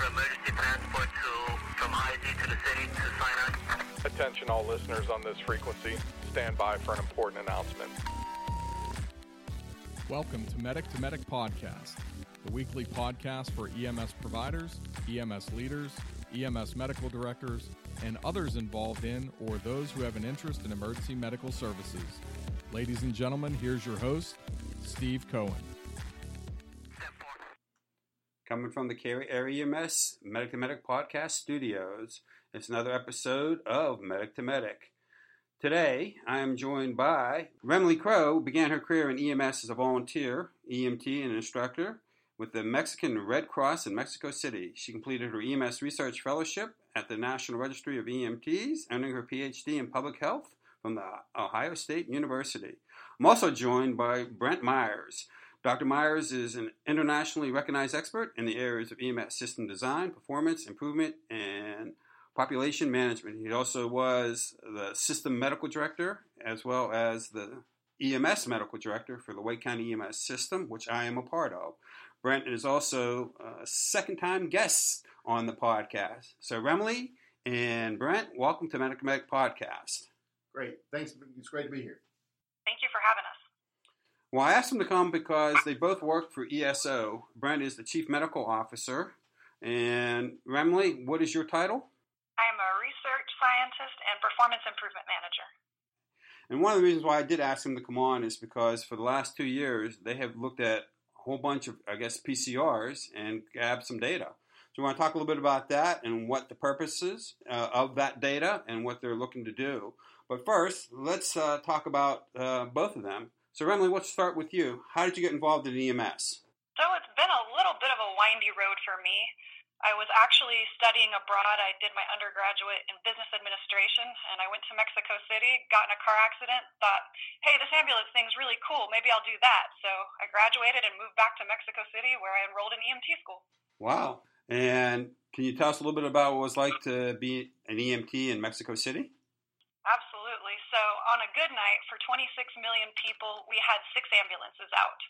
For a bus for emergency transport to, from Heisey to the city to Sinai. Attention all listeners on this frequency. Stand by for an important announcement. Welcome to Medic to Medic Podcast, the weekly podcast for EMS providers, EMS leaders, EMS medical directors, and others involved in or those who have an interest in emergency medical services. Ladies and gentlemen, here's your host, Steve Cohen. Coming from the Cary Area EMS Medic to Medic Podcast Studios, it's another episode of Medic to Medic. Today, I am joined by Remle Crowe, began her career in EMS as a volunteer, EMT, and instructor with the Mexican Red Cross in Mexico City. She completed her EMS Research Fellowship at the National Registry of EMTs, earning her PhD in Public Health from the Ohio State University. I'm also joined by Brent Myers. Dr. Myers is an internationally recognized expert in the areas of EMS system design, performance, improvement, and population management. He also was the system medical director as well as the EMS medical director for the Wake County EMS system, which I am a part of. Brent is also a second time guest on the podcast. So, Remle and Brent, welcome to Medic Medic Podcast. Great. Thanks. It's great to be here. Thank you for having us. Well, I asked them to come because they both work for ESO. Brent is the chief medical officer. And Remle, what is your title? I am a research scientist and performance improvement manager. And one of the reasons why I did ask them to come on is because for the last two years, they have looked at a whole bunch of, I guess, PCRs and grabbed some data. So we want to talk a little bit about that and what the purposes uh, of that data and what they're looking to do. But first, let's uh, talk about uh, both of them. So, Remle, let's start with you. How did you get involved in EMS? So it's been a little bit of a windy road for me. I was actually studying abroad. I did my undergraduate in business administration, and I went to Mexico City, got in a car accident, thought, hey, this ambulance thing's really cool. Maybe I'll do that. So I graduated and moved back to Mexico City, where I enrolled in EMT school. Wow. And can you tell us a little bit about what it was like to be an EMT in Mexico City? Absolutely. So on a good night, for 26 million people, we had six ambulances out.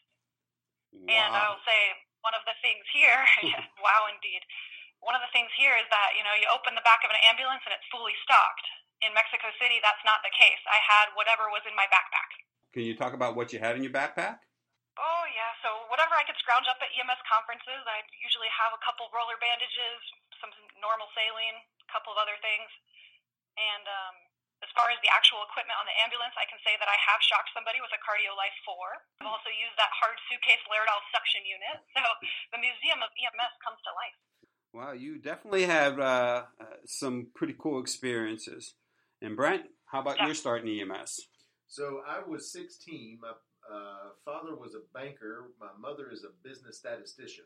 Wow. And I'll say one of the things here, wow, indeed. One of the things here is that, you know, you open the back of an ambulance and it's fully stocked. In Mexico City, that's not the case. I had whatever was in my backpack. Can you talk about what you had in your backpack? Oh, yeah. So whatever I could scrounge up at EMS conferences, I'd usually have a couple roller bandages, some normal saline, a couple of other things. And um, as far as the actual equipment on the ambulance, I can say that I have shocked somebody with a CardioLife 4. I've also used that hard suitcase Laerdal suction unit. So the Museum of EMS comes to life. Wow, you definitely have uh, uh, some pretty cool experiences. And Brent, how about Yeah. your start in EMS? So I was 16. My uh, father was a banker. My mother is a business statistician.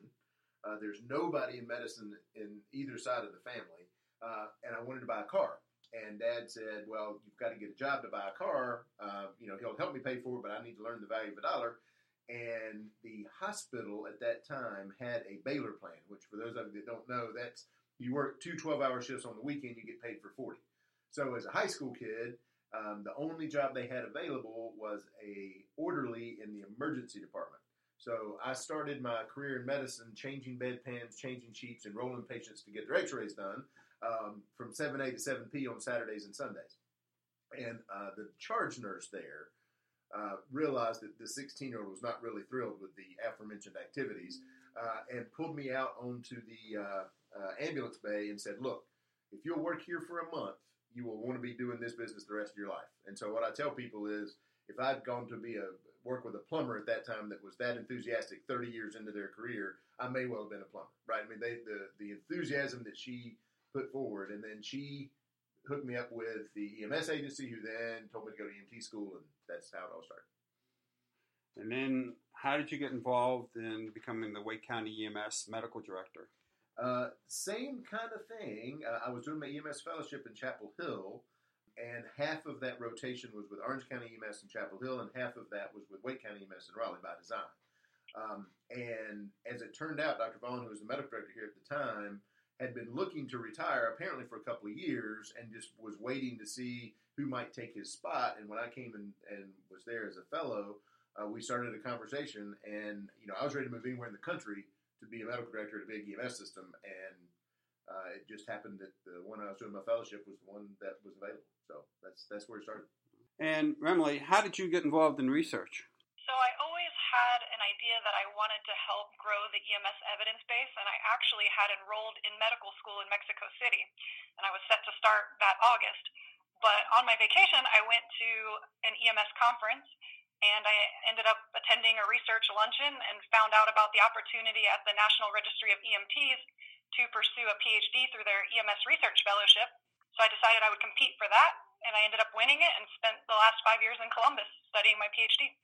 Uh, there's nobody in medicine in either side of the family, uh, and I wanted to buy a car. And Dad said, "Well, you've got to get a job to buy a car. Uh, you know, he'll help me pay for it, but I need to learn the value of a dollar." and the hospital at that time had a Baylor plan, which for those of you that don't know, that's you work two 12 hour shifts on the weekend, you get paid for 40. So as a high school kid, um, the only job they had available was a orderly in the emergency department. So I started my career in medicine, changing bedpans, changing sheets, and rolling patients to get their X-rays done um, from 7A to 7P on Saturdays and Sundays. And uh, the charge nurse there uh, realized that the 16-year-old was not really thrilled with the aforementioned activities, uh, and pulled me out onto the uh, uh, ambulance bay and said, "Look, if you'll work here for a month, you will want to be doing this business the rest of your life." And so what I tell people is, if I'd gone to be a work with a plumber at that time that was that enthusiastic 30 years into their career, I may well have been a plumber, right? I mean, they, the the enthusiasm that she put forward, and then she hooked me up with the EMS agency, who then told me to go to EMT school, and that's how it all started. And then, how did you get involved in becoming the Wake County EMS medical director? Uh, same kind of thing. Uh, I was doing my EMS fellowship in Chapel Hill, and half of that rotation was with Orange County EMS in Chapel Hill, and half of that was with Wake County EMS in Raleigh by design. Um, and as it turned out, Dr. Vaughn, who was the medical director here at the time, had been looking to retire apparently for a couple of years and just was waiting to see who might take his spot. And when I came in and was there as a fellow, uh, we started a conversation. And, you know, I was ready to move anywhere in the country to be a medical director at a big EMS system. And uh, it just happened that the one I was doing my fellowship was the one that was available. So that's, that's where it started. And Remle, how did you get involved in research? So I always had an idea that I wanted to help grow the EMS evidence base, and I actually had enrolled in medical school in Mexico City, and I was set to start that August. But on my vacation, I went to an EMS conference, and I ended up attending a research luncheon and found out about the opportunity at the National Registry of EMTs to pursue a PhD through their EMS research fellowship. So I decided I would compete for that, and I ended up winning it and spent the last five years in Columbus studying my PhD.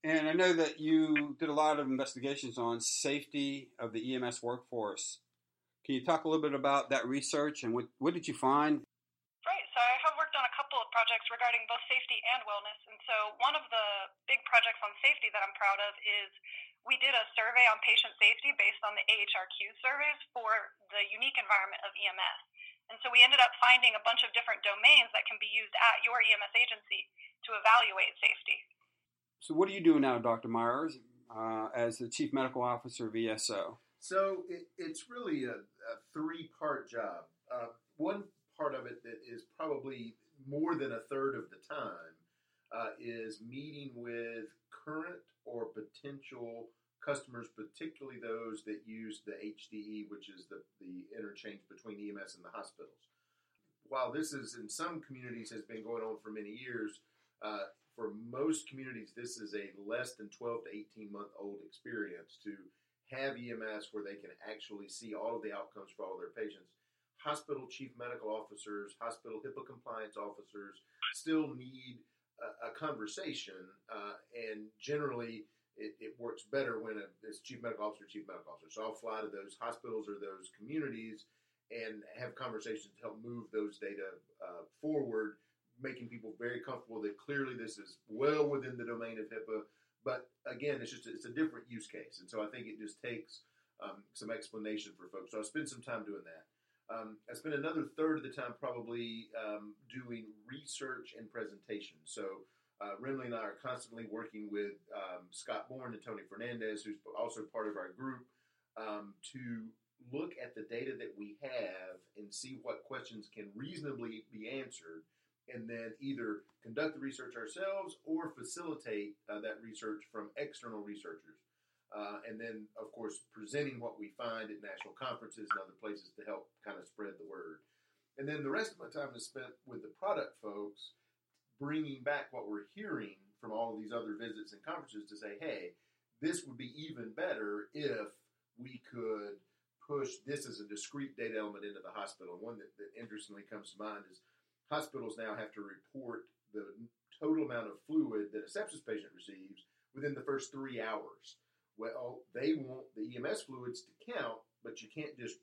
And I know that you did a lot of investigations on safety of the EMS workforce. Can you talk a little bit about that research and what, what did you find? Right. So I have worked on a couple of projects regarding both safety and wellness. And so one of the big projects on safety that I'm proud of is we did a survey on patient safety based on the AHRQ surveys for the unique environment of EMS. And so we ended up finding a bunch of different domains that can be used at your EMS agency to evaluate safety. So, what are you doing now, Dr. Myers, uh, as the Chief Medical Officer of ESO? So, it, it's really a, a three part job. Uh, one part of it that is probably more than a third of the time uh, is meeting with current or potential customers, particularly those that use the HDE, which is the, the interchange between EMS and the hospitals. While this is in some communities has been going on for many years, uh, for most communities, this is a less than 12 to 18 month old experience to have EMS where they can actually see all of the outcomes for all of their patients. Hospital chief medical officers, hospital HIPAA compliance officers still need a, a conversation, uh, and generally it, it, works better when a, it's chief medical officer, chief medical officer. So I'll fly to those hospitals or those communities and have conversations to help move those data uh, forward making people very comfortable that clearly this is well within the domain of HIPAA. But again, it's just it's a different use case, and so I think it just takes um, some explanation for folks. So I spend some time doing that. Um, I spend another third of the time probably um, doing research and presentation. So uh, Remle and I are constantly working with um, Scott Bourn and Tony Fernandez, who's also part of our group, um, to look at the data that we have and see what questions can reasonably be answered and then either conduct the research ourselves or facilitate uh, that research from external researchers. Uh, and then, of course, presenting what we find at national conferences and other places to help kind of spread the word. And then the rest of my time is spent with the product folks, bringing back what we're hearing from all of these other visits and conferences to say, hey, this would be even better if we could push this as a discrete data element into the hospital. One that, that interestingly comes to mind is hospitals now have to report the total amount of fluid that a sepsis patient receives within the first three hours. Well, they want the EMS fluids to count, but you can't just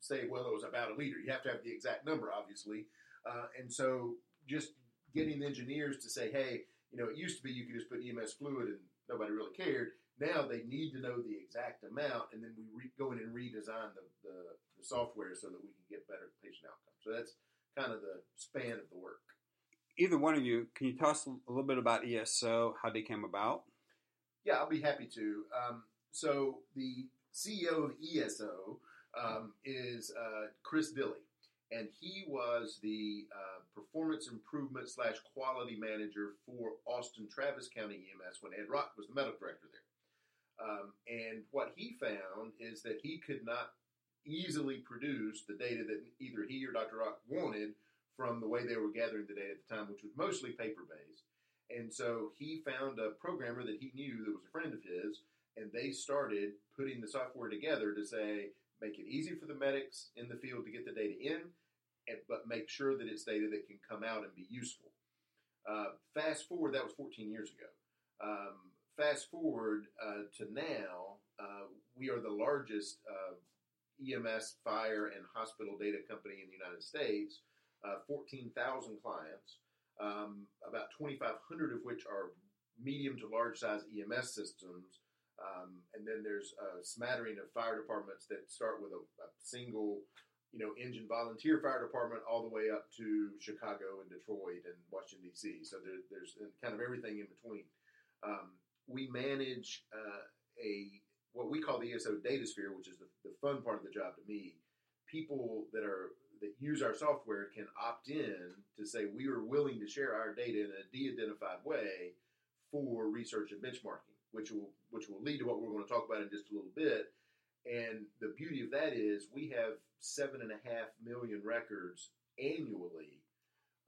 say, well, it was about a liter. You have to have the exact number, obviously. Uh, and so just getting the engineers to say, hey, you know, it used to be you could just put EMS fluid and nobody really cared. Now they need to know the exact amount, and then we re- go in and redesign the, the, the software so that we can get better patient outcomes. So that's kind of the span of the work. Either one of you, can you tell us a little bit about ESO, how they came about? Yeah, I'll be happy to. Um, so the CEO of ESO um, is uh, Chris Dillie, and he was the uh, performance improvement slash quality manager for Austin Travis County EMS when Ed Racht was the medical director there. Um, and what he found is that he could not easily produce the data that either he or Dr. Racht wanted from the way they were gathering the data at the time, which was mostly paper based. And so he found a programmer that he knew that was a friend of his, and they started putting the software together to say, make it easy for the medics in the field to get the data in, but make sure that it's data that can come out and be useful. Uh, fast forward, that was 14 years ago. Um, fast forward uh, to now, uh, we are the largest uh, EMS, fire, and hospital data company in the United States. Uh, 14,000 clients, um, about 2,500 of which are medium to large size EMS systems. Um, and then there's a smattering of fire departments that start with a, a, single, you know, engine volunteer fire department all the way up to Chicago and Detroit and Washington D.C. So there, there's kind of everything in between. Um, we manage uh, a what we call the ESO data sphere, which is the, the fun part of the job to me. People that are that use our software can opt in to say we are willing to share our data in a de-identified way for research and benchmarking, which will which will lead to what we're going to talk about in just a little bit. And the beauty of that is we have seven and a half million records annually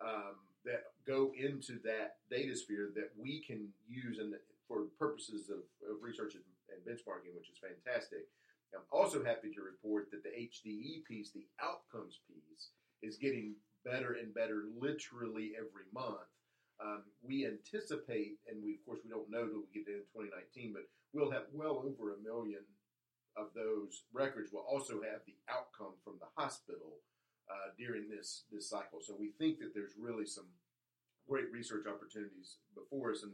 um, that go into that data sphere that we can use in for purposes of, of research and, and benchmarking, which is fantastic. I'm also happy to report that the HDE piece, the outcomes piece, is getting better and better literally every month. Um, we anticipate, and we of course we don't know till we get in 2019, but we'll have well over a million of those records. We'll also have the outcome from the hospital uh, during this this cycle. So we think that there's really some great research opportunities before us, and,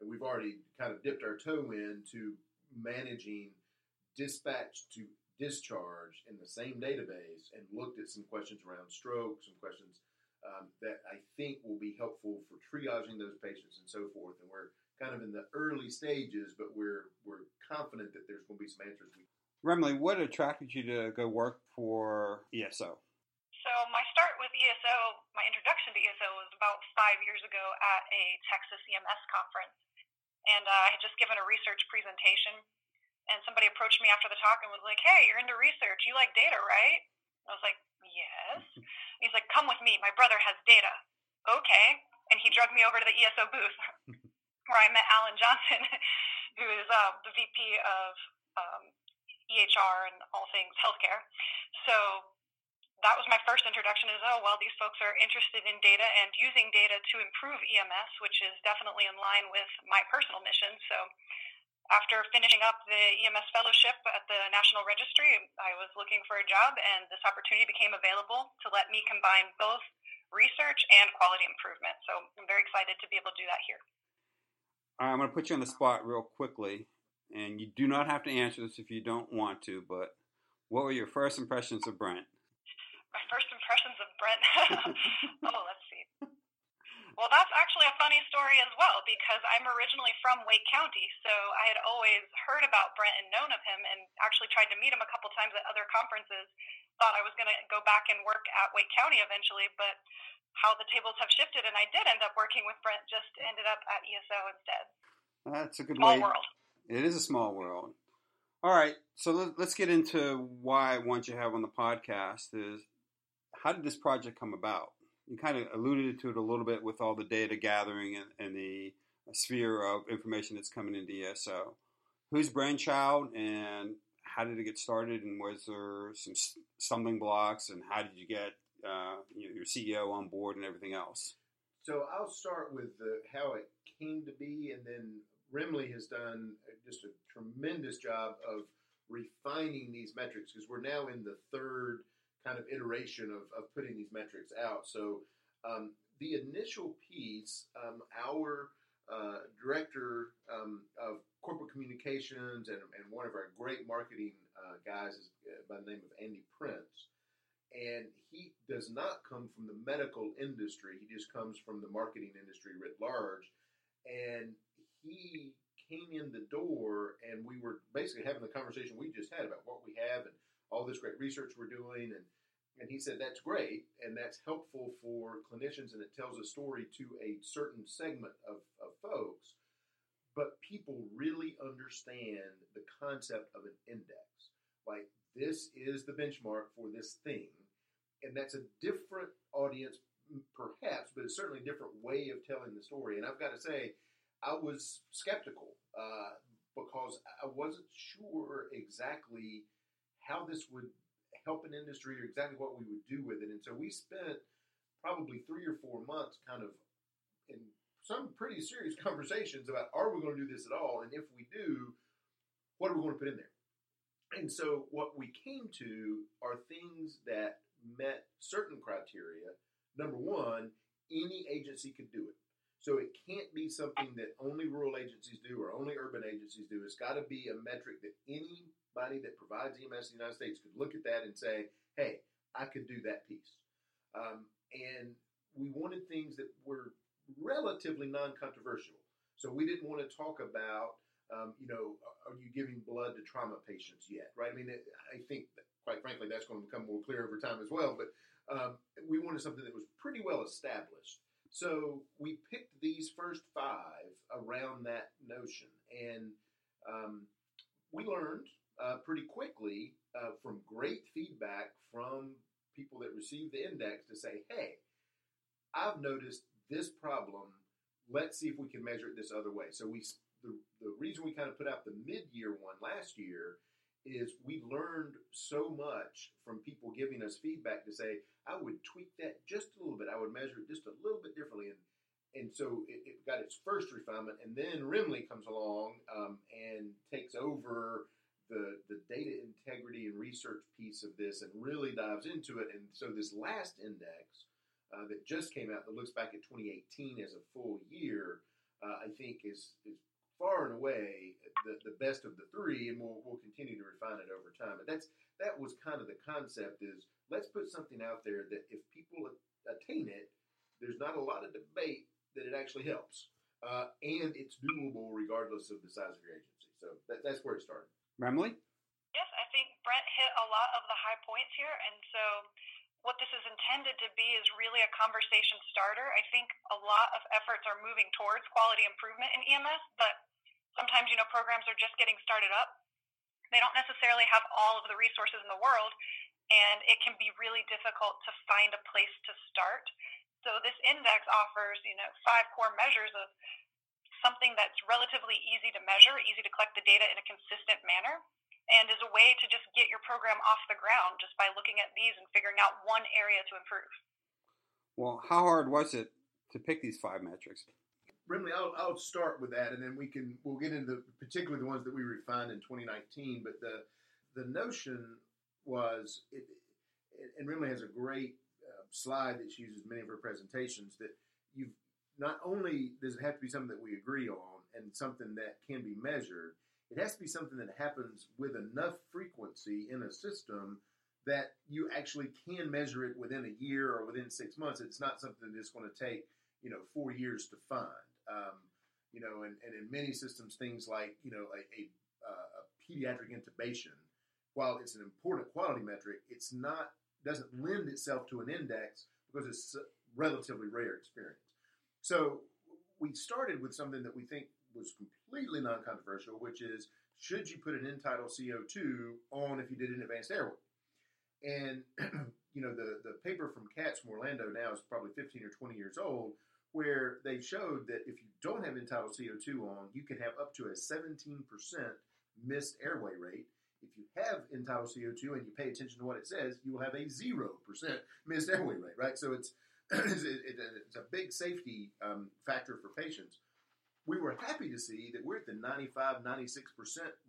and we've already kind of dipped our toe into managing dispatch to discharge in the same database and looked at some questions around stroke, some questions um, that I think will be helpful for triaging those patients and so forth. And we're kind of in the early stages, but we're we're confident that there's going to be some answers. We- Remle, what attracted you to go work for ESO? So my start with ESO, my introduction to ESO was about five years ago at a Texas EMS conference, and uh, I had just given a research presentation and somebody approached me after the talk and was like, "Hey, you're into research. You like data, right?" I was like, "Yes." He's like, "Come with me. My brother has data." Okay, and he drugged me over to the ESO booth where I met Alan Johnson, who is uh, the VP of um, EHR and all things healthcare. So that was my first introduction is oh well these folks are interested in data and using data to improve EMS which is definitely in line with my personal mission so after finishing up the EMS fellowship at the National Registry, I was looking for a job, and this opportunity became available to let me combine both research and quality improvement. So I'm very excited to be able to do that here. I'm going to put you on the spot real quickly, and you do not have to answer this if you don't want to, but what were your first impressions of Brent? My first impressions of Brent? oh, let's see. Well, that's actually a funny story as well because I'm originally from Wake County, so I had always heard about Brent and known of him, and actually tried to meet him a couple times at other conferences. Thought I was going to go back and work at Wake County eventually, but how the tables have shifted, and I did end up working with Brent. Just ended up at ESO instead. That's a good Small way. world. It is a small world. All right, so let, let's get into why I want you to have on the podcast. Is how did this project come about? you kind of alluded to it a little bit with all the data gathering and, and the sphere of information that's coming into ESO. Whose brainchild and how did it get started? And was there some stumbling blocks? And how did you get uh, your CEO on board and everything else? So I'll start with the, how it came to be, and then Remle has done just a tremendous job of refining these metrics because we're now in the third kind of iteration of, of putting these metrics out. So um, the initial piece, um, our uh, director um, of corporate communications and, and one of our great marketing uh, guys is uh, by the name of Andy Prince. And he does not come from the medical industry. He just comes from the marketing industry writ large. And he came in the door, and we were basically having the conversation we just had about what we have and all this great research we're doing. And and he said, that's great, and that's helpful for clinicians, and it tells a story to a certain segment of, of folks. But people really understand the concept of an index. Like, this is the benchmark for this thing. And that's a different audience, perhaps, but it's certainly a different way of telling the story. And I've got to say, I was skeptical uh, because I wasn't sure exactly how this would help an industry or exactly what we would do with it. And so we spent probably three or four months kind of in some pretty serious conversations about are we going to do this at all? And if we do, what are we going to put in there? And so what we came to are things that met certain criteria. Number one, any agency could do it. So it can't be something that only rural agencies do or only urban agencies do. It's got to be a metric that any anybody that provides EMS in the United States could look at that and say, hey, I could do that piece. Um, and we wanted things that were relatively non controversial. So we didn't want to talk about, um, you know, are you giving blood to trauma patients yet, right? I mean, I think, quite frankly, that's going to become more clear over time as well. But um, we wanted something that was pretty well established. So we picked these first five around that notion. And um, we learned uh, pretty quickly uh, from great feedback from people that receive the index to say, hey, I've noticed this problem. Let's see if we can measure it this other way. So we the, the reason we kind of put out the mid-year one last year is we learned so much from people giving us feedback to say, I would tweak that just a little bit. I would measure it just a little bit differently. And and so it, it got its first refinement, and then Remle comes along um, and takes over the, the data integrity and research piece of this and really dives into it. And so this last index uh, that just came out that looks back at 2018 as a full year, uh, I think is, is far and away the, the best of the three, and we'll, we'll continue to refine it over time. But that's that was kind of the concept is let's put something out there that if people attain it, there's not a lot of debate that it actually helps. Uh, and it's doable regardless of the size of your agency. So that, that's where it started. Remle? Yes, I think Brent hit a lot of the high points here. And so, what this is intended to be is really a conversation starter. I think a lot of efforts are moving towards quality improvement in EMS, but sometimes, you know, programs are just getting started up. They don't necessarily have all of the resources in the world, and it can be really difficult to find a place to start. So, this index offers, you know, five core measures of something that's relatively easy to measure, easy to collect the data in a consistent manner, and is a way to just get your program off the ground just by looking at these and figuring out one area to improve. Well, how hard was it to pick these five metrics? Remle, I'll, I'll start with that, and then we can we'll get into particularly the ones that we refined in 2019. But the the notion was, it, and Remle has a great uh, slide that she uses many of her presentations that you've not only does it have to be something that we agree on and something that can be measured, it has to be something that happens with enough frequency in a system that you actually can measure it within a year or within six months. It's not something that's going to take you know four years to find. Um, you know, and, and in many systems, things like you know a, a, uh, a pediatric intubation, while it's an important quality metric, it's not doesn't lend itself to an index because it's a relatively rare experience. So we started with something that we think was completely non-controversial, which is should you put an end-tidal CO2 on if you did an advanced airway? And you know the the paper from Katz from Orlando now is probably 15 or 20 years old, where they showed that if you don't have end-tidal CO2 on, you can have up to a 17% missed airway rate. If you have end-tidal CO2 and you pay attention to what it says, you will have a zero percent missed airway rate. Right, so it's it's a big safety um, factor for patients. We were happy to see that we're at the 95, 96%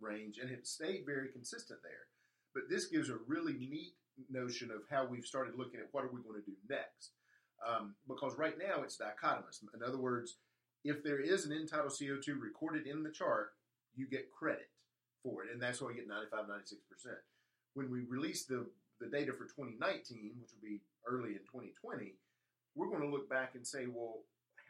range and have stayed very consistent there. But this gives a really neat notion of how we've started looking at what are we going to do next. Um, because right now it's dichotomous. In other words, if there is an tidal CO2 recorded in the chart, you get credit for it, and that's why we get 95, 96%. When we release the, the data for 2019, which will be early in 2020, we're going to look back and say, well,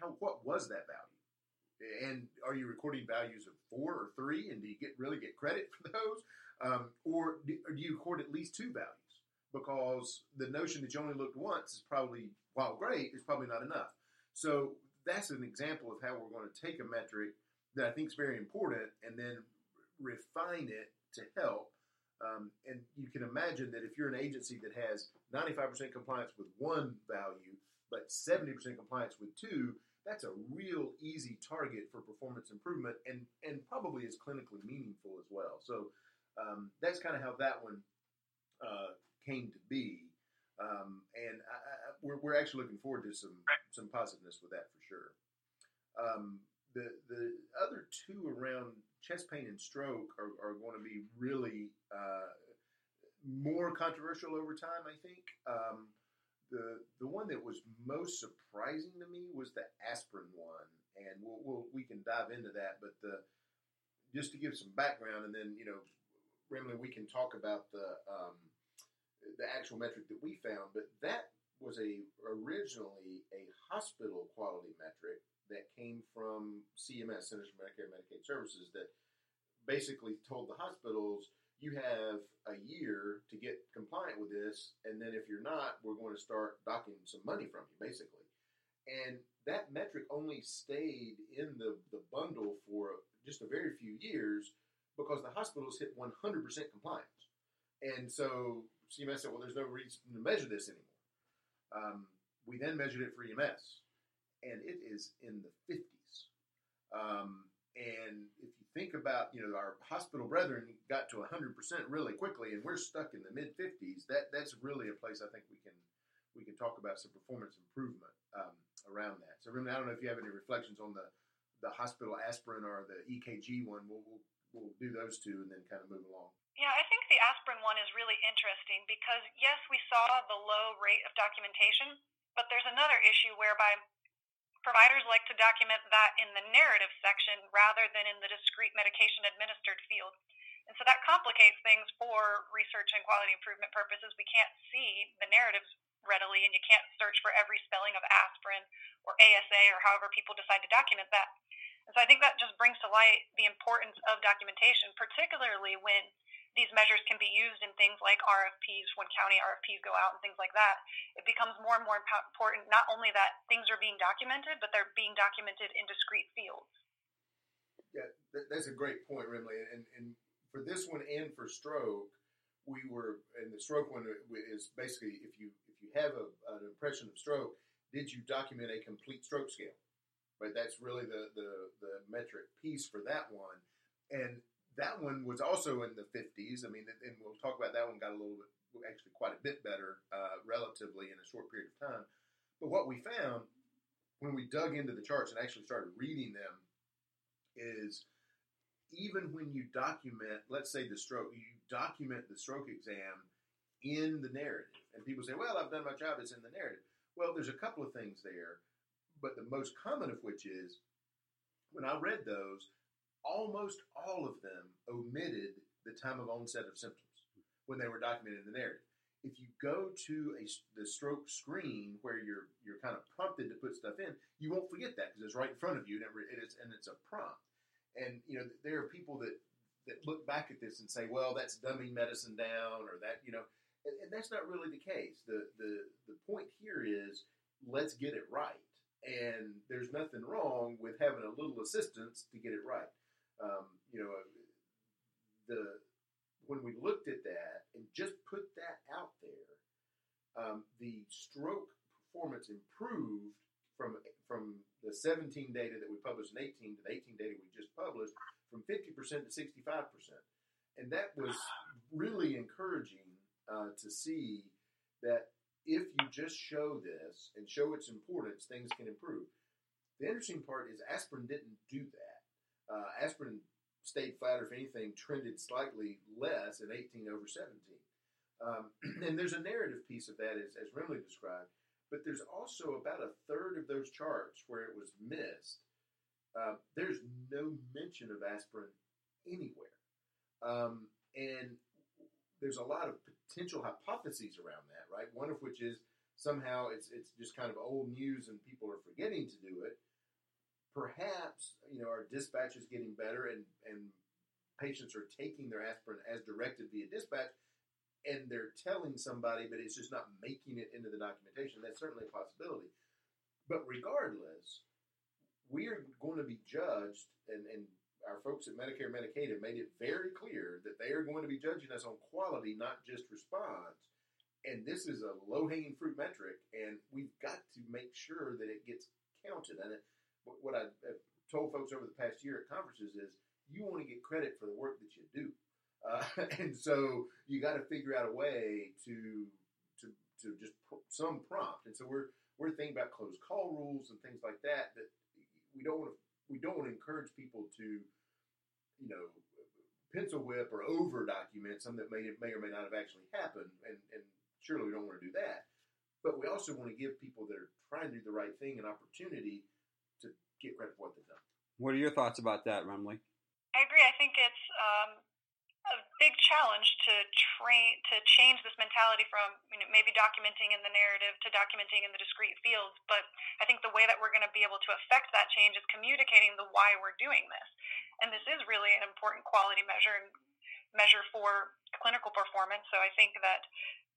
how, what was that value? And are you recording values of four or three, and do you get really get credit for those? Um, or, do, or do you record at least two values? Because the notion that you only looked once is probably, while great, is probably not enough. So that's an example of how we're going to take a metric that I think is very important and then refine it to help. Um, and you can imagine that if you're an agency that has 95% compliance with one value, but 70% compliance with two, that's a real easy target for performance improvement and, and probably is clinically meaningful as well. So um, that's kind of how that one uh, came to be. Um, and I, I, we're, we're actually looking forward to some some positiveness with that for sure. Um, the the other two around chest pain and stroke are, are going to be really uh, more controversial over time. I think um, the the one that was most surprising to me was the aspirin one, and we'll, we'll we can dive into that. But the just to give some background, and then you know, Remle, we can talk about the um, the actual metric that we found, but that was a originally a hospital quality metric that came from CMS, Centers for Medicare and Medicaid Services, that basically told the hospitals you have a year to get compliant with this, and then if you're not, we're going to start docking some money from you, basically. And that metric only stayed in the, the bundle for just a very few years because the hospitals hit 100% compliance. And so CMS said, well, there's no reason to measure this anymore. Um, we then measured it for EMS, and it is in the 50s. Um, and if you think about, you know, our hospital brethren got to 100% really quickly, and we're stuck in the mid 50s. That that's really a place I think we can we can talk about some performance improvement um, around that. So, really, I don't know if you have any reflections on the the hospital aspirin or the EKG one. We'll, we'll we'll do those two and then kind of move along. Yeah, I think the aspirin one is really interesting because, yes, we saw the low rate of documentation, but there's another issue whereby providers like to document that in the narrative section rather than in the discrete medication administered field. And so that complicates things for research and quality improvement purposes. We can't see the narratives readily, and you can't search for every spelling of aspirin or ASA or however people decide to document that. And so I think that just brings to light the importance of documentation, particularly when these measures can be used in things like RFPs when county RFPs go out and things like that. It becomes more and more important not only that things are being documented, but they're being documented in discrete fields. Yeah, that's a great point, Remle. And, and for this one and for stroke, we were, and the stroke one uh, is basically if you if you have a, an impression of stroke, did you document a complete stroke scale? Right, that's really the, the, the metric piece for that one. And that one was also in the 50s. I mean, and we'll talk about that one got a little bit, actually quite a bit better uh, relatively in a short period of time. But what we found when we dug into the charts and actually started reading them is even when you document, let's say the stroke, you document the stroke exam in the narrative. And people say, well, I've done my job, it's in the narrative. Well, there's a couple of things there, but the most common of which is when I read those, almost all of them omitted the time of onset of symptoms when they were documented in the narrative. If you go to a, the stroke screen where you're you're kind of prompted to put stuff in, you won't forget that because it's right in front of you and it is and it's a prompt. And you know there are people that that look back at this and say, well, that's dumbing medicine down or that you know, and, and that's not really the case. The the the point here is let's get it right. And there's nothing wrong with having a little assistance to get it right. Um, you know, the when we looked at that and just put that out there, um, the stroke performance improved from from the 17 data that we published in 18 to the 18 data we just published from 50% to 65%. And that was really encouraging uh, to see that if you just show this and show its importance, things can improve. The interesting part is aspirin didn't do that. Uh, aspirin stayed flat, or if anything, trended slightly less in 18 over 17. Um, and there's a narrative piece of that, as, as Remle described, but there's also about a third of those charts where it was missed uh, there's no mention of aspirin anywhere. Um, and there's a lot of potential hypotheses around that, right? One of which is somehow it's it's just kind of old news and people are forgetting to do it. Perhaps you know our dispatch is getting better and and patients are taking their aspirin as directed via dispatch, and they're telling somebody, but it's just not making it into the documentation. That's certainly a possibility. But regardless, we are going to be judged, and, and our folks at Medicare Medicaid have made it very clear that they are going to be judging us on quality, not just response. And this is a low hanging fruit metric, and we've got to make sure that it gets counted. And it, what I've told folks over the past year at conferences is you want to get credit for the work that you do. Uh, and so you got to figure out a way to to to just pr- some prompt. And so we're we're thinking about closed call rules and things like that. That we don't want to we don't want to encourage people to you know pencil whip or over document something that may may or may not have actually happened. And and surely we don't want to do that. But we also want to give people that are trying to do the right thing an opportunity to get credit for what they've done. What are your thoughts about that, Remle? I agree. I think it's um, a big challenge to train to change this mentality from you know, maybe documenting in the narrative to documenting in the discrete fields. But I think the way that we're going to be able to affect that change is communicating the why we're doing this. And this is really an important quality measure and measure for clinical performance. So I think that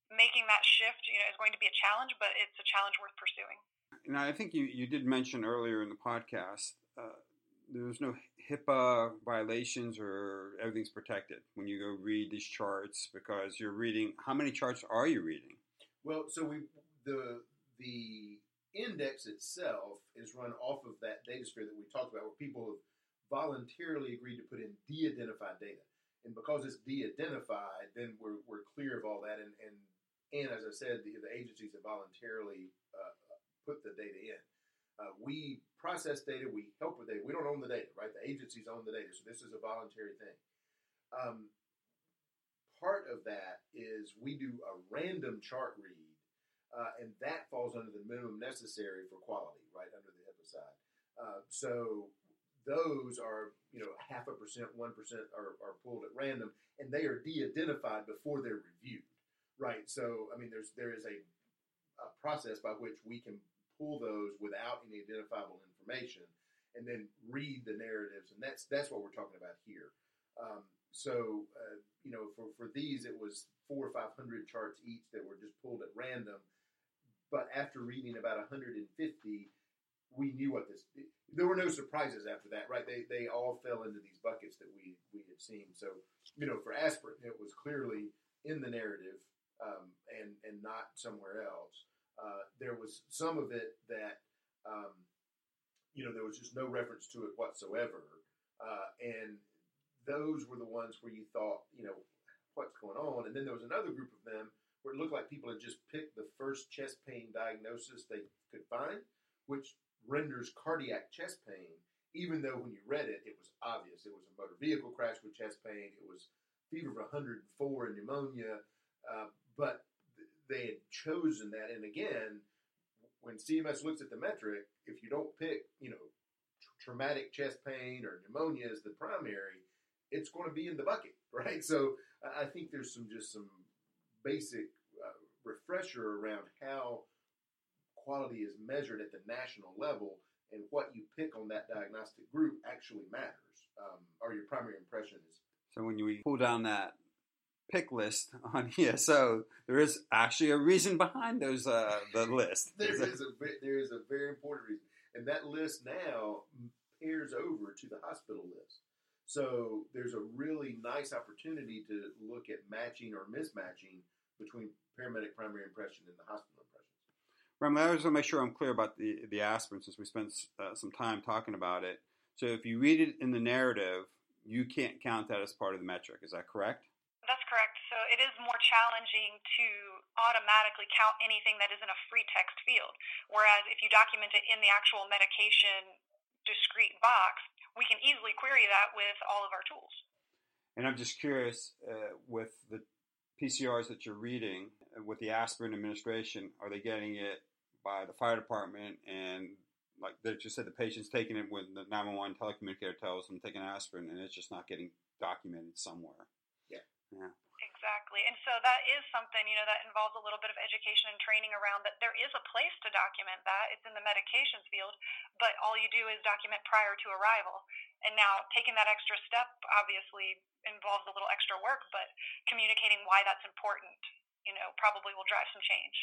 making that shift, you know, is going to be a challenge, but it's a challenge worth pursuing. Now, I think you, you did mention earlier in the podcast uh, there's no HIPAA violations or everything's protected when you go read these charts because you're reading. How many charts are you reading? Well, so we the the index itself is run off of that data sphere that we talked about, where people have voluntarily agreed to put in de-identified data, and because it's de-identified, then we're, we're clear of all that, and and, and as I said, the, the agencies have voluntarily uh, put the data in. Uh, we process data, we help with data. We don't own the data, right? The agencies own the data, so this is a voluntary thing. Um, part of that is we do a random chart read, uh, and that falls under the minimum necessary for quality, right under the HIPAA side. Uh, so those are, you know, half a percent, one percent are, are pulled at random, and they are de-identified before they're reviewed, right? So I mean, there's there is a, a process by which we can pull those without any identifiable information and then read the narratives. And that's that's what we're talking about here. Um, so, uh, you know, for, for these, it was four or 500 charts each that were just pulled at random. But after reading about 150, we knew what this. There were no surprises after that, right? They they all fell into these buckets that we we had seen. So, you know, for aspirin, it was clearly in the narrative um, and and not somewhere else. Uh, there was some of it that, um, you know, there was just no reference to it whatsoever. Uh, and those were the ones where you thought, you know, what's going on? And then there was another group of them where it looked like people had just picked the first chest pain diagnosis they could find, which renders cardiac chest pain, even though when you read it, it was obvious. It was a motor vehicle crash with chest pain. It was fever of 104 and pneumonia. Uh, but they had chosen that. And again, when CMS looks at the metric, if you don't pick, you know, traumatic chest pain or pneumonia as the primary, it's going to be in the bucket, right? So I think there's some just some basic uh, refresher around how quality is measured at the national level and what you pick on that diagnostic group actually matters, um, or your primary impression is. So when you pull down that pick list on ESO, there is actually a reason behind those uh, the list. there is a there is a very important reason, and that list now pairs over to the hospital list. So there's a really nice opportunity to look at matching or mismatching between paramedic primary impression and the hospital impressions. Remember, I just want to make sure I'm clear about the the aspirin since we spent uh, some time talking about it. So if you read it in the narrative, you can't count that as part of the metric. Is that correct? That's correct. So it is more challenging to automatically count anything that is in a free text field. Whereas if you document it in the actual medication discrete box, we can easily query that with all of our tools. And I'm just curious uh, with the PCRs that you're reading, uh, with the aspirin administration, are they getting it by the fire department and like they just said the patient's taking it when the 911 telecommunicator tells them taking aspirin and it's just not getting documented somewhere. Yeah. Yeah. Exactly. And so that is something, you know, that involves a little bit of education and training around that there is a place to document that. It's in the medications field, but all you do is document prior to arrival. And now taking that extra step obviously involves a little extra work, but communicating why that's important, you know, probably will drive some change.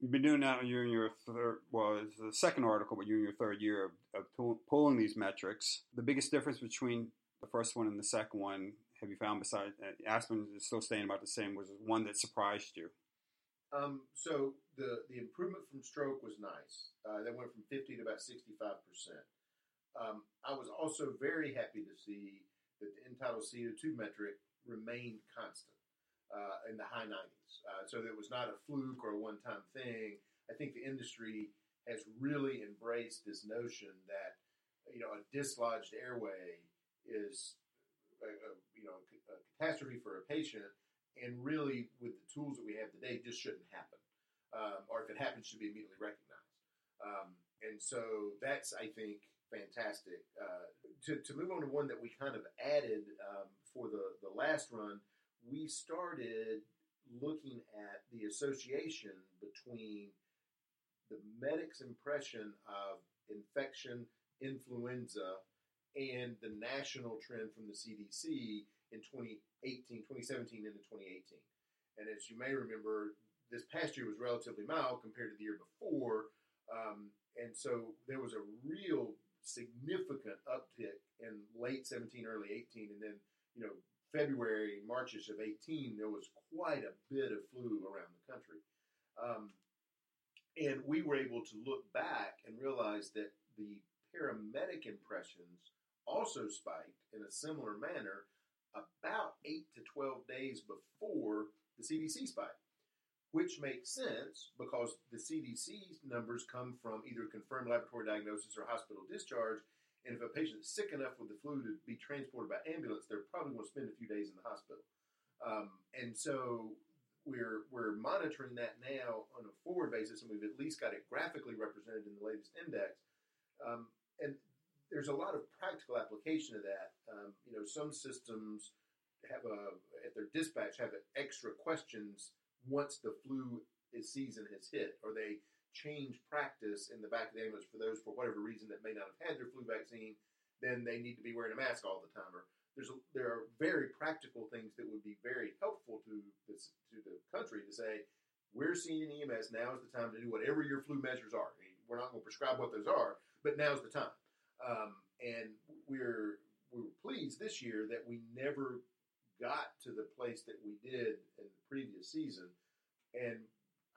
You've been doing that. You're in your third. Well, it's the second article, but you're in your third year of, of pulling these metrics. The biggest difference between the first one and the second one have you found besides uh, aspirin is still staying about the same? Was one that surprised you? Um, so the the improvement from stroke was nice. Uh, that went from 50 to about 65 percent. Um, I was also very happy to see that the end-tidal CO2 metric remained constant uh, in the high 90s. Uh, so it was not a fluke or a one-time thing. I think the industry has really embraced this notion that you know a dislodged airway is a, you know a catastrophe for a patient, and really with the tools that we have today, just shouldn't happen. Um, or if it happens, should be immediately recognized. Um, and so that's I think fantastic. Uh, to, to move on to one that we kind of added um, for the the last run, we started looking at the association between the medic's impression of infection, influenza, and the national trend from the CDC in 2018, 2017 into 2018. And as you may remember, this past year was relatively mild compared to the year before. Um, and so there was a real significant uptick in late 17, early 18. And then, you know, February, Marchish of 18, there was quite a bit of flu around the country. Um, and we were able to look back and realize that the paramedic impressions also spiked in a similar manner about 8 to 12 days before the CDC spike, which makes sense because the CDC numbers come from either confirmed laboratory diagnosis or hospital discharge. And if a patient is sick enough with the flu to be transported by ambulance, they're probably going to spend a few days in the hospital. Um, and so we're we're monitoring that now on a forward basis, and we've at least got it graphically represented in the latest index. Um, and there's a lot of practical application of that. Um, you know, some systems have a at their dispatch have extra questions once the flu season has hit, or they change practice in the back of the ambulance for those for whatever reason that may not have had their flu vaccine. Then they need to be wearing a mask all the time. Or there's a, there are very practical things that would be very helpful to this to the country to say we're seeing an EMS. Now is the time to do whatever your flu measures are. We're not going to prescribe what those are, but now's the time. Um, and we're we were pleased this year that we never got to the place that we did in the previous season, and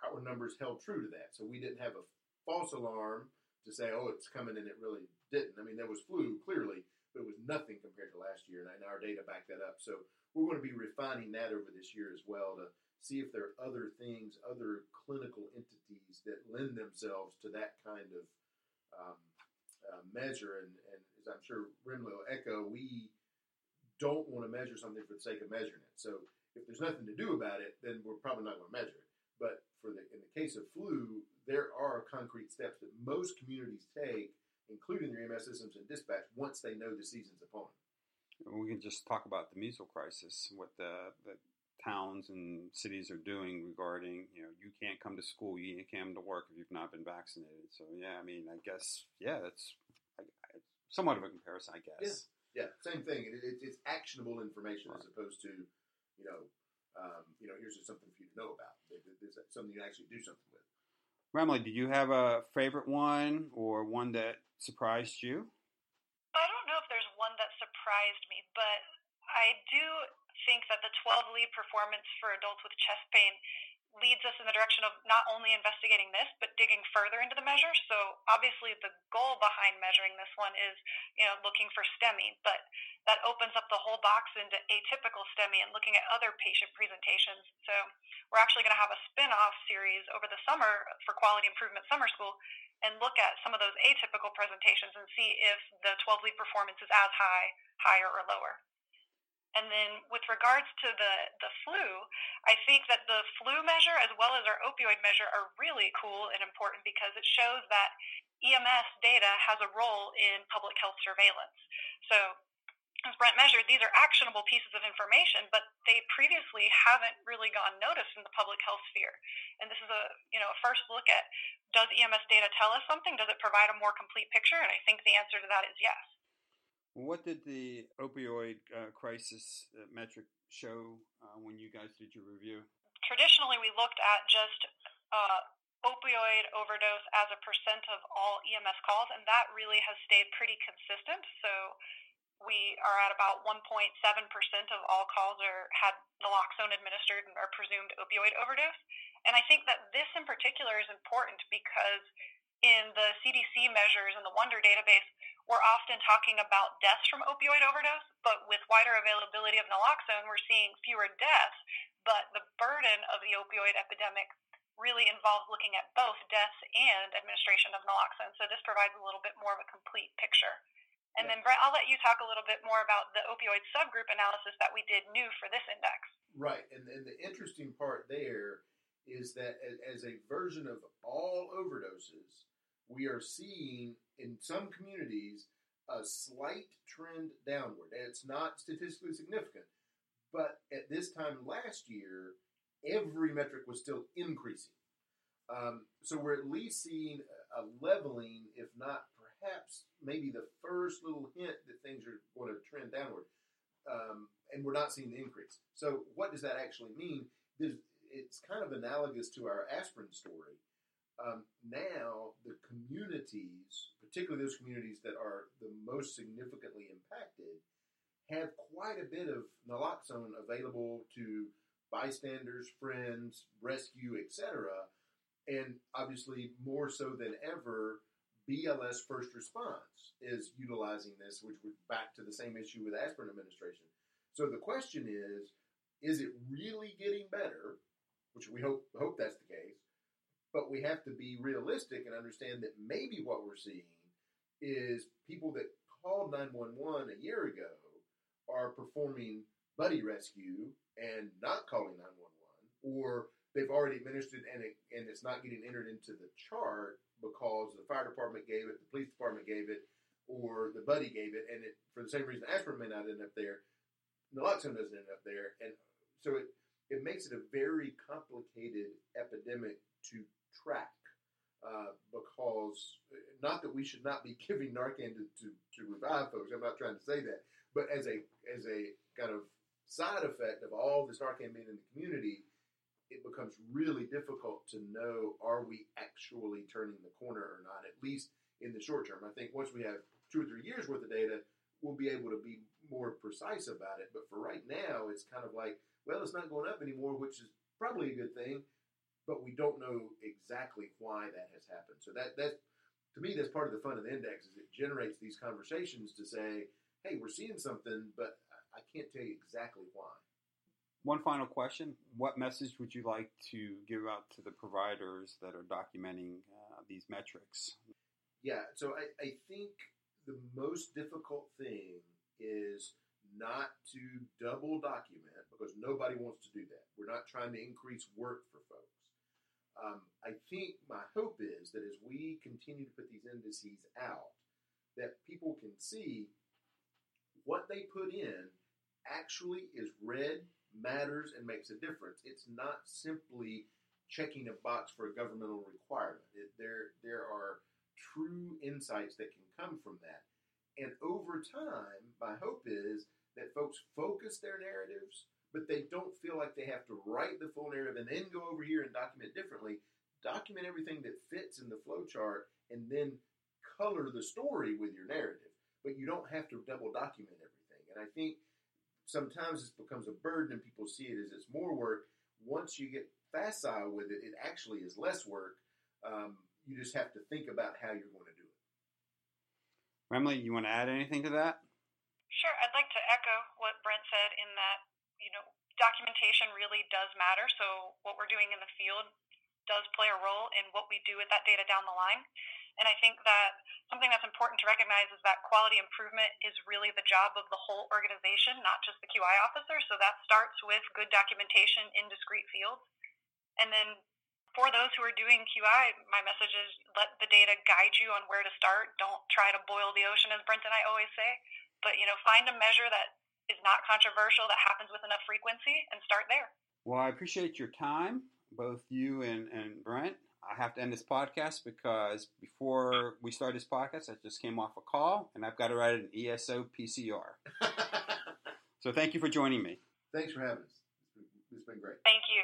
our numbers held true to that. So we didn't have a false alarm to say, "Oh, it's coming," and it really didn't. I mean, there was flu clearly, but it was nothing compared to last year, and our data backed that up. So we're going to be refining that over this year as well to see if there are other things, other clinical entities that lend themselves to that kind of um, uh, measure, and, and, as I'm sure Remle will echo, we don't want to measure something for the sake of measuring it. So if there's nothing to do about it, then we're probably not going to measure it. But for the in the case of flu, there are concrete steps that most communities take, including their EMS systems and dispatch, once they know the season's upon. We can just talk about the measles crisis, what the, the towns and cities are doing regarding, you know, you can't come to school, you can't come to work if you've not been vaccinated. So, yeah, I mean, I guess, yeah, that's somewhat of a comparison, I guess. Yeah, yeah same thing. It, it, it's actionable information right. as opposed to, you know, um, you know, here's just something for you to know about. There's something you actually do something with. Remle, do you have a favorite one or one that surprised you? I don't know if there's one that surprised me, but I do think that the 12 lead performance for adults with chest pain leads us in the direction of not only investigating this, but digging further into the measure. So obviously the goal behind measuring this one is, you know, looking for STEMI, but that opens up the whole box into atypical STEMI and looking at other patient presentations. So we're actually going to have a spin-off series over the summer for Quality Improvement Summer School and look at some of those atypical presentations and see if the 12 lead performance is as high, higher, or lower. And then with regards to the, the flu, I think that the flu measure as well as our opioid measure are really cool and important because it shows that EMS data has a role in public health surveillance. So as Brent measured, these are actionable pieces of information, but they previously haven't really gone noticed in the public health sphere. And this is a you know a first look at does EMS data tell us something? Does it provide a more complete picture? And I think the answer to that is yes. What did the opioid uh, crisis uh, metric show uh, when you guys did your review? Traditionally, we looked at just uh, opioid overdose as a percent of all EMS calls, and that really has stayed pretty consistent. So we are at about 1.7% of all calls are had naloxone administered and are presumed opioid overdose. And I think that this in particular is important because in the CDC measures and the Wonder database, we're often talking about deaths from opioid overdose, but with wider availability of naloxone, we're seeing fewer deaths. But the burden of the opioid epidemic really involves looking at both deaths and administration of naloxone. So this provides a little bit more of a complete picture. And then, Brent, I'll let you talk a little bit more about the opioid subgroup analysis that we did new for this index. Right. And, and the interesting part there is that as a version of all overdoses, we are seeing in some communities a slight trend downward. And it's not statistically significant, but at this time last year, every metric was still increasing. Um, so we're at least seeing a leveling, if not perhaps maybe the first little hint that things are going to trend downward. Um, and we're not seeing the increase. So what does that actually mean? There's, it's kind of analogous to our aspirin story um, now the communities, particularly those communities that are the most significantly impacted, have quite a bit of naloxone available to bystanders, friends, rescue, etc. And obviously, more so than ever, BLS First Response is utilizing this, which was back to the same issue with aspirin administration. So the question is, is it really getting better? Which we hope hope that's the case but we have to be realistic and understand that maybe what we're seeing is people that called 911 a year ago are performing buddy rescue and not calling 911, or they've already administered and, it, and it's not getting entered into the chart because the fire department gave it, the police department gave it, or the buddy gave it, and it, for the same reason aspirin may not end up there, naloxone doesn't end up there, and so it it makes it a very complicated epidemic to track. Uh, because not that we should not be giving Narcan to, to, to revive folks. I'm not trying to say that, but as a as a kind of side effect of all this Narcan being in the community, it becomes really difficult to know are we actually turning the corner or not. At least in the short term, I think once we have two or three years worth of data, we'll be able to be more precise about it. But for right now, it's kind of like, well, it's not going up anymore, which is probably a good thing but we don't know exactly why that has happened. So that that to me that's part of the fun of the index is it generates these conversations to say, hey, we're seeing something, but I can't tell you exactly why. One final question: What message would you like to give out to the providers that are documenting uh, these metrics? Yeah, so I, I think the most difficult thing is not to double document because nobody wants to do that. We're not trying to increase work for folks. Um, I think my hope is that as we continue to put these indices out, that people can see what they put in actually is read, matters, and makes a difference. It's not simply checking a box for a governmental requirement. It, there, there are true insights that can come from that. And over time, my hope is that folks focus their narratives but they don't feel like they have to write the full narrative and then go over here and document differently. Document everything that fits in the flowchart and then color the story with your narrative. But you don't have to double document everything. And I think sometimes this becomes a burden and people see it as it's more work. Once you get facile with it, it actually is less work. Um, you just have to think about how you're going to do it. Remle, you want to add anything to that? Sure. I'd like to echo what Brent said in that you know, documentation really does matter. So what we're doing in the field does play a role in what we do with that data down the line. And I think that something that's important to recognize is that quality improvement is really the job of the whole organization, not just the QI officer. So that starts with good documentation in discrete fields. And then for those who are doing QI, my message is let the data guide you on where to start. Don't try to boil the ocean, as Brent and I always say. But you know, find a measure that is not controversial, that happens with enough frequency, and start there. Well, I appreciate your time, both you and, and Brent. I have to end this podcast because before we start this podcast, I just came off a call and I've got to write an ESO PCR. so thank you for joining me. Thanks for having us. It's been great. Thank you.